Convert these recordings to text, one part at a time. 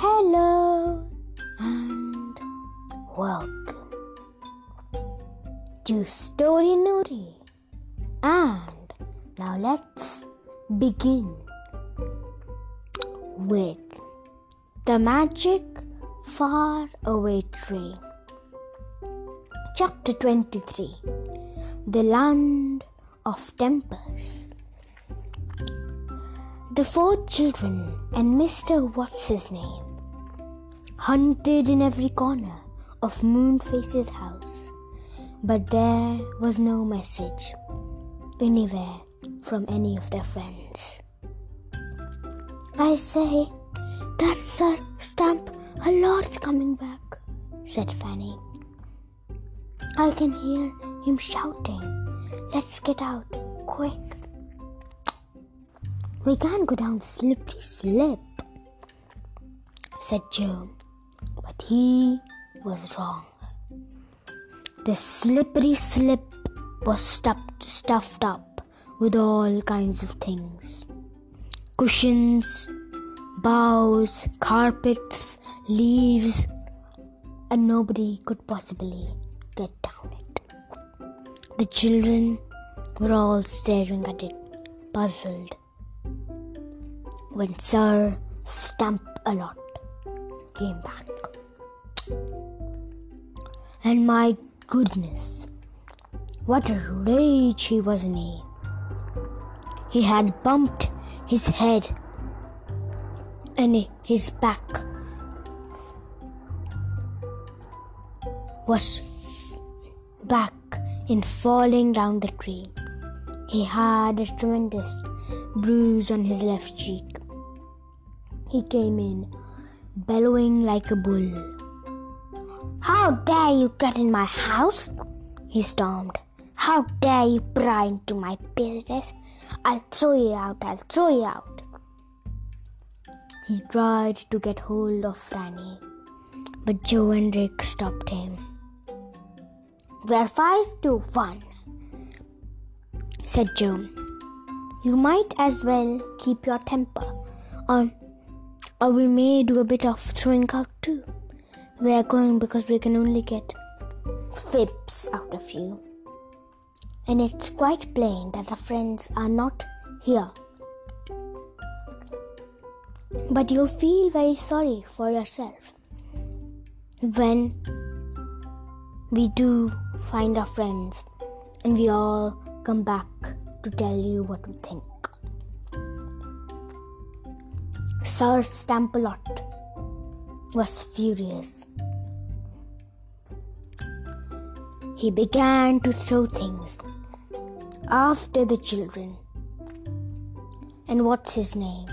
Hello and welcome to Story Nuri. And now let's begin with the magic far away tree. Chapter 23 The Land of Tempers. The four children and Mr. What's his name hunted in every corner of Moonface's house, but there was no message anywhere from any of their friends. I say, that's Sir Stamp a lot coming back, said Fanny. I can hear him shouting. Let's get out, quick. We can't go down the slippery slip, said Joe. But he was wrong. The slippery slip was stuffed, stuffed up with all kinds of things cushions, boughs, carpets, leaves, and nobody could possibly get down it. The children were all staring at it, puzzled when Sir Stamp a Lot came back. And my goodness, what a rage he was in! He, he had bumped his head and his back was back in falling down the tree. He had a tremendous bruise on his left cheek. He came in, bellowing like a bull. How dare you get in my house? He stormed. How dare you pry into my business? I'll throw you out, I'll throw you out. He tried to get hold of Franny, but Joe and Rick stopped him. We're five to one, said Joe. You might as well keep your temper, or or we may do a bit of throwing out too. We are going because we can only get fibs out of you. And it's quite plain that our friends are not here. But you'll feel very sorry for yourself when we do find our friends and we all come back to tell you what we think. Sir Stampalot was furious. He began to throw things after the children. And what's his name?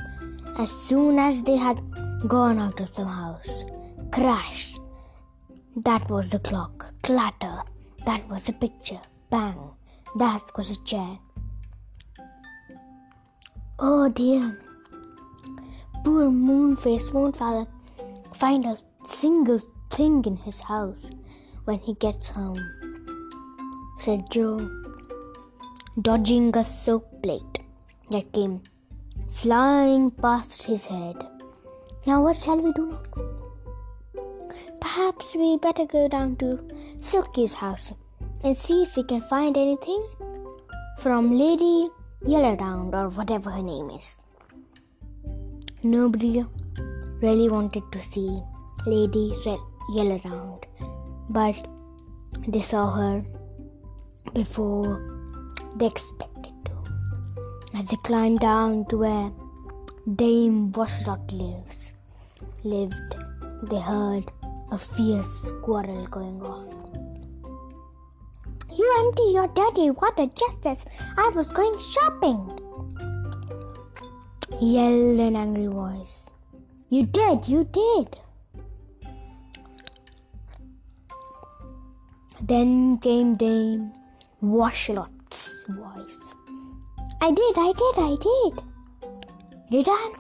As soon as they had gone out of the house, crash! That was the clock. Clatter! That was a picture. Bang! That was a chair. Oh dear! Poor Moonface won't find a single thing in his house when he gets home, said Joe, dodging a soap plate that came flying past his head. Now, what shall we do next? Perhaps we better go down to Silky's house and see if we can find anything from Lady Yellowdown or whatever her name is. Nobody really wanted to see Lady Yellowdown, but they saw her before they expected to. As they climbed down to where Dame Washalot lives, lived, they heard a fierce quarrel going on. You empty your dirty water just as I was going shopping yelled an angry voice. You did, you did. Then came Dame Washalot's voice. I did, I did, I did. Did I?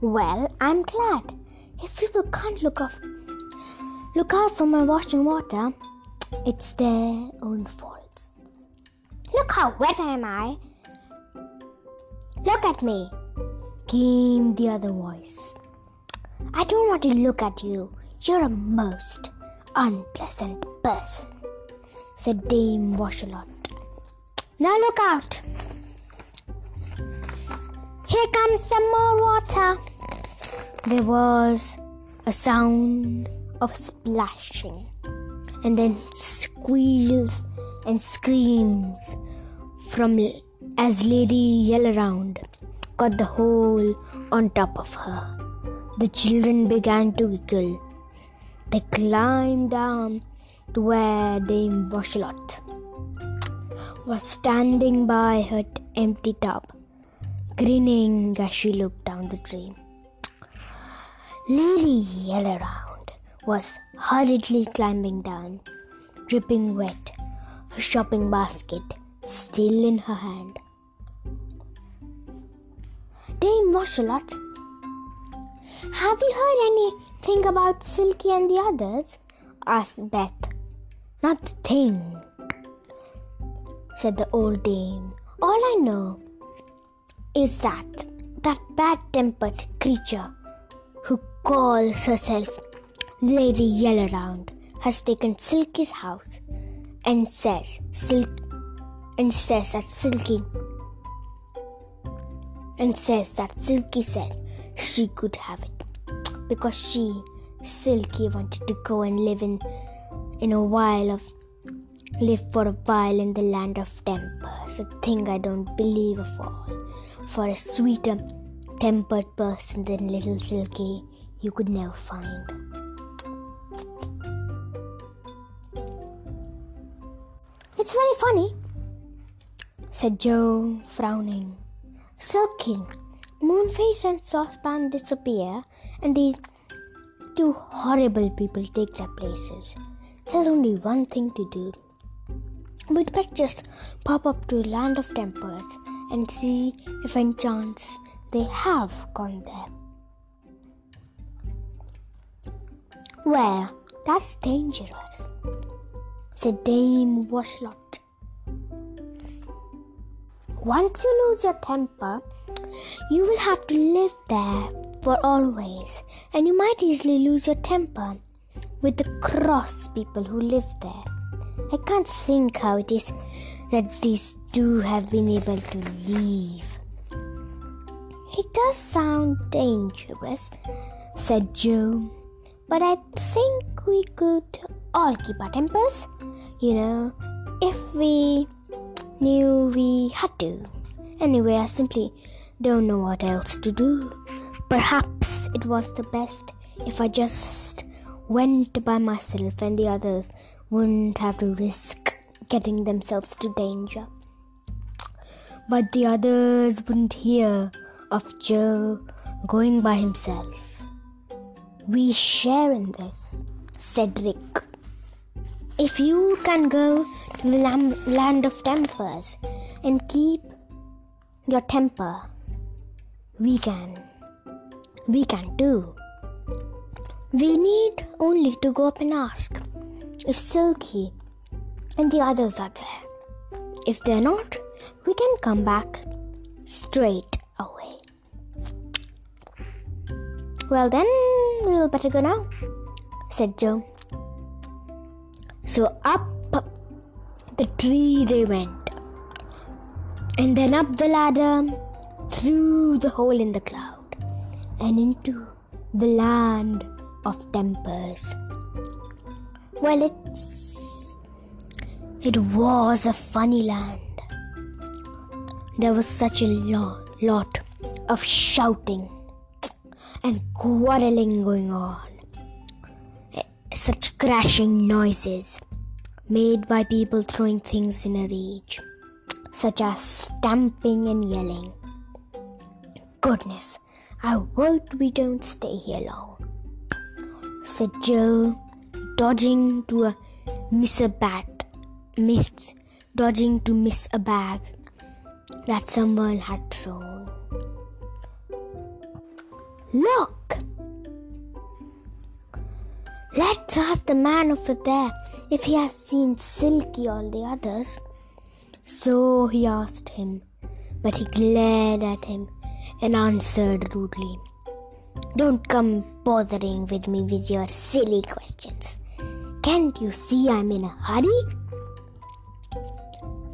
Well, I'm glad. If people can't look off, look out for my washing water, it's their own fault. Look how wet I am I. Look at me came the other voice. I don't want to look at you. You're a most unpleasant person, said Dame Washalot. Now look out. Here comes some more water. There was a sound of splashing, and then squeals and screams from as Lady Yellowround got the hole on top of her. The children began to giggle. They climbed down to where Dame Washalot was standing by her empty tub, grinning as she looked down the drain. Lady Yellowround was hurriedly climbing down, dripping wet, her shopping basket still in her hand. Dame Washalot have you heard anything about Silky and the others? asked Beth. Not a thing, said the old dame. All I know is that that bad tempered creature who calls herself Lady Yellowround has taken Silky's house and says Silk and says that Silky and says that Silky said she could have it because she, Silky, wanted to go and live in in a while of live for a while in the land of tempers, a thing I don't believe of all. For a sweeter tempered person than little Silky, you could never find. It's very funny, said Joe, frowning. Silky, Moonface and Saucepan disappear, and these two horrible people take their places. There's only one thing to do. We'd better just pop up to Land of Tempers and see if any chance they have gone there. Well, that's dangerous, said Dame Washalot. Once you lose your temper, you will have to live there for always, and you might easily lose your temper with the cross people who live there. I can't think how it is that these two have been able to leave. It does sound dangerous, said Joe, but I think we could all keep our tempers, you know, if we knew we had to. Anyway, I simply don't know what else to do. Perhaps it was the best if I just went by myself and the others wouldn't have to risk getting themselves to danger. But the others wouldn't hear of Joe going by himself. We share in this, said Rick. If you can go to the land of tempers and keep your temper we can. We can too. We need only to go up and ask if Silky and the others are there. If they're not, we can come back straight away. Well, then, we'll better go now, said Joe. So up the tree they went, and then up the ladder through the hole in the cloud and into the land of tempers. Well, it's. It was a funny land. There was such a lo- lot of shouting and quarreling going on. Such crashing noises made by people throwing things in a rage, such as stamping and yelling goodness, I hope we don't stay here long, said Joe, dodging to a miss a bat, miss, dodging to miss a bag that someone had thrown. Look! Let's ask the man over there if he has seen Silky or the others. So he asked him, but he glared at him and answered rudely, Don't come bothering with me with your silly questions. Can't you see I'm in a hurry?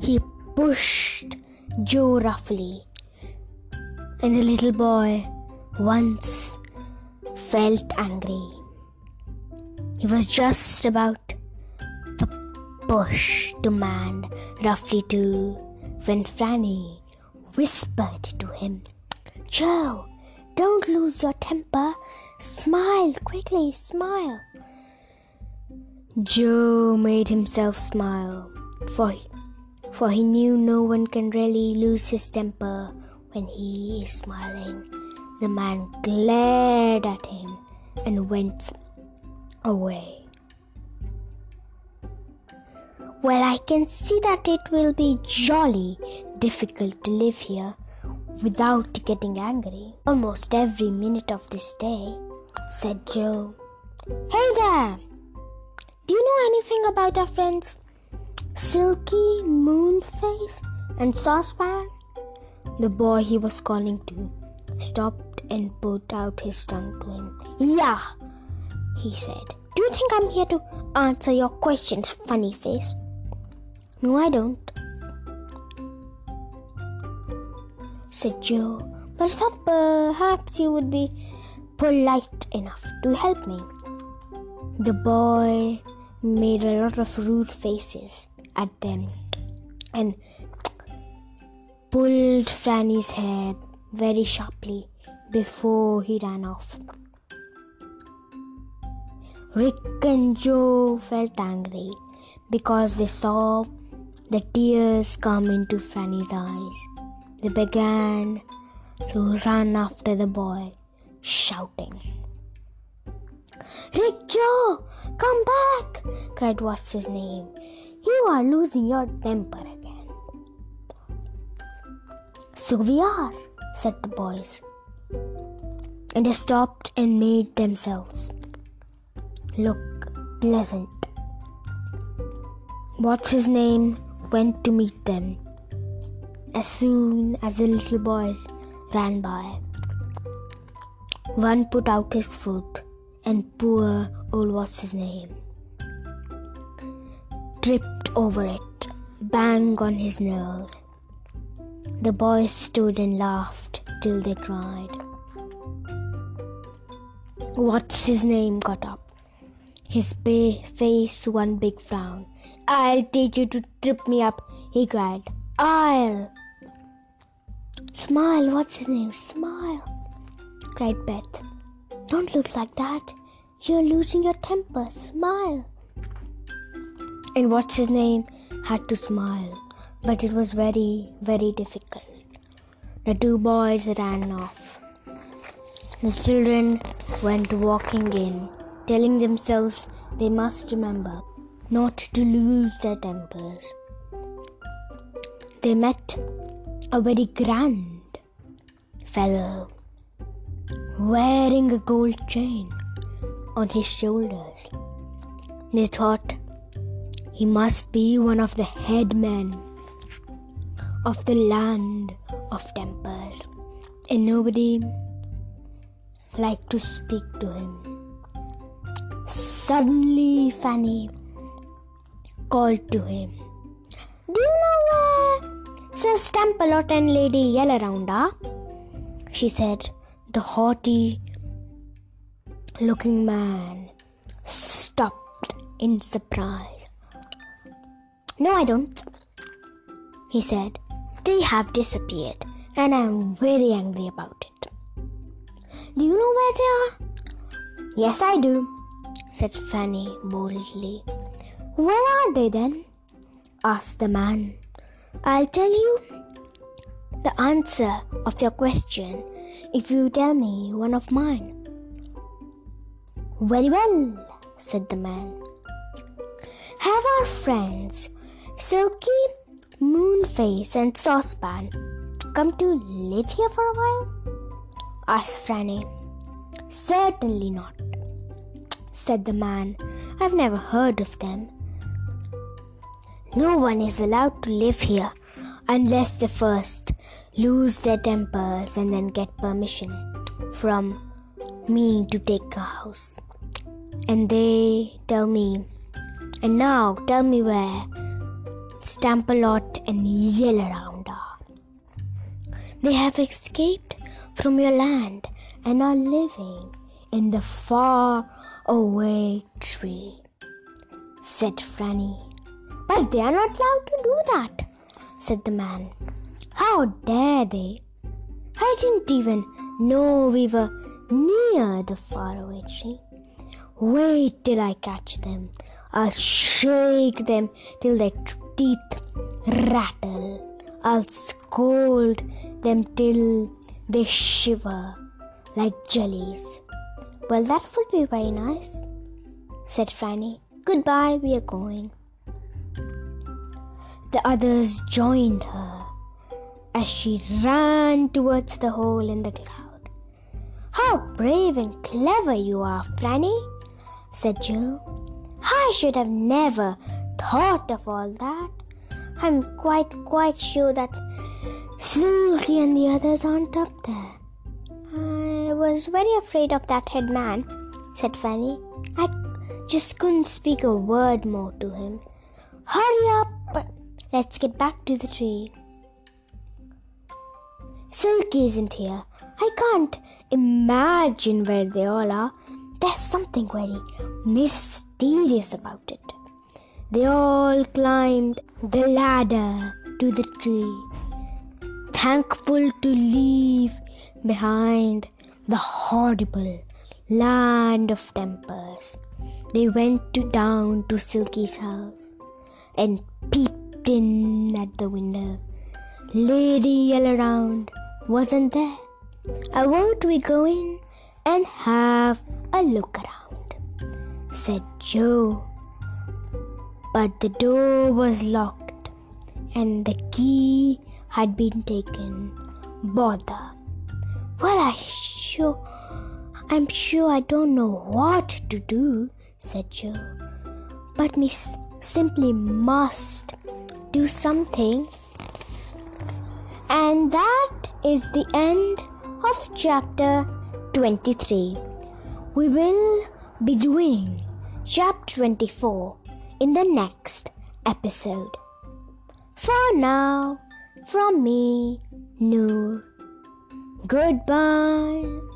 He pushed Joe roughly, and the little boy once felt angry. He was just about to push the man roughly too when Franny whispered to him, Joe, don't lose your temper. Smile quickly, smile. Joe made himself smile, for he, for he knew no one can really lose his temper when he is smiling. The man glared at him and went away. Well, I can see that it will be jolly difficult to live here without getting angry almost every minute of this day, said Joe. Hey there! Do you know anything about our friends Silky, Moonface, and Saucepan? The boy he was calling to stopped and put out his tongue to him. Yeah, he said. Do you think I'm here to answer your questions, funny face? No, I don't. Said Joe, but I thought perhaps you would be polite enough to help me. The boy made a lot of rude faces at them and pulled Franny's hair very sharply before he ran off. Rick and Joe felt angry because they saw the tears come into Franny's eyes. They began to run after the boy, shouting. Rick Joe, come back! cried what's his name. You are losing your temper again. So we are, said the boys. And they stopped and made themselves look pleasant. What's his name went to meet them as soon as the little boys ran by. One put out his foot, and poor old what's his name tripped over it, bang on his nose. The boys stood and laughed till they cried. What's his name got up? His ba- face one big frown. I'll teach you to trip me up, he cried. I'll. Smile, what's his name? Smile, cried Beth. Don't look like that. You're losing your temper. Smile. And what's his name had to smile, but it was very, very difficult. The two boys ran off. The children went walking in, telling themselves they must remember not to lose their tempers. They met a very grand fellow wearing a gold chain on his shoulders. They thought he must be one of the headmen of the land of tempers, and nobody liked to speak to him. Suddenly, Fanny called to him. Where Says and Lady Yell around, ah? She said. The haughty looking man stopped in surprise. No, I don't, he said. They have disappeared, and I'm very angry about it. Do you know where they are? Yes, I do, said Fanny boldly. Where are they then? asked the man. I'll tell you the answer of your question if you tell me one of mine. Very well, said the man. Have our friends Silky, Moonface, and Saucepan come to live here for a while? asked Franny. Certainly not, said the man. I've never heard of them. No one is allowed to live here unless they first lose their tempers and then get permission from me to take a house. And they tell me, and now tell me where stamp a lot and yell around are. They have escaped from your land and are living in the far away tree, said Franny. But they are not allowed to do that, said the man. How dare they? I didn't even know we were near the faraway tree. Wait till I catch them. I'll shake them till their teeth rattle. I'll scold them till they shiver like jellies. Well, that would be very nice, said Franny. Goodbye, we are going. The others joined her as she ran towards the hole in the cloud. How brave and clever you are, Franny, said Joe. I should have never thought of all that. I'm quite, quite sure that Silky and the others aren't up there. I was very afraid of that head man, said Fanny. I just couldn't speak a word more to him. Hurry up! Let's get back to the tree. Silky isn't here. I can't imagine where they all are. There's something very mysterious about it. They all climbed the ladder to the tree, thankful to leave behind the horrible land of tempers. They went to down to Silky's house and peeped in at the window. Lady Yellowround wasn't there. I won't we go in and have a look around, said Joe. But the door was locked and the key had been taken. Bother. Well, I sure, I'm sure I don't know what to do, said Joe. But Miss simply must do something. And that is the end of chapter 23. We will be doing chapter 24 in the next episode. For now, from me, Noor. Goodbye.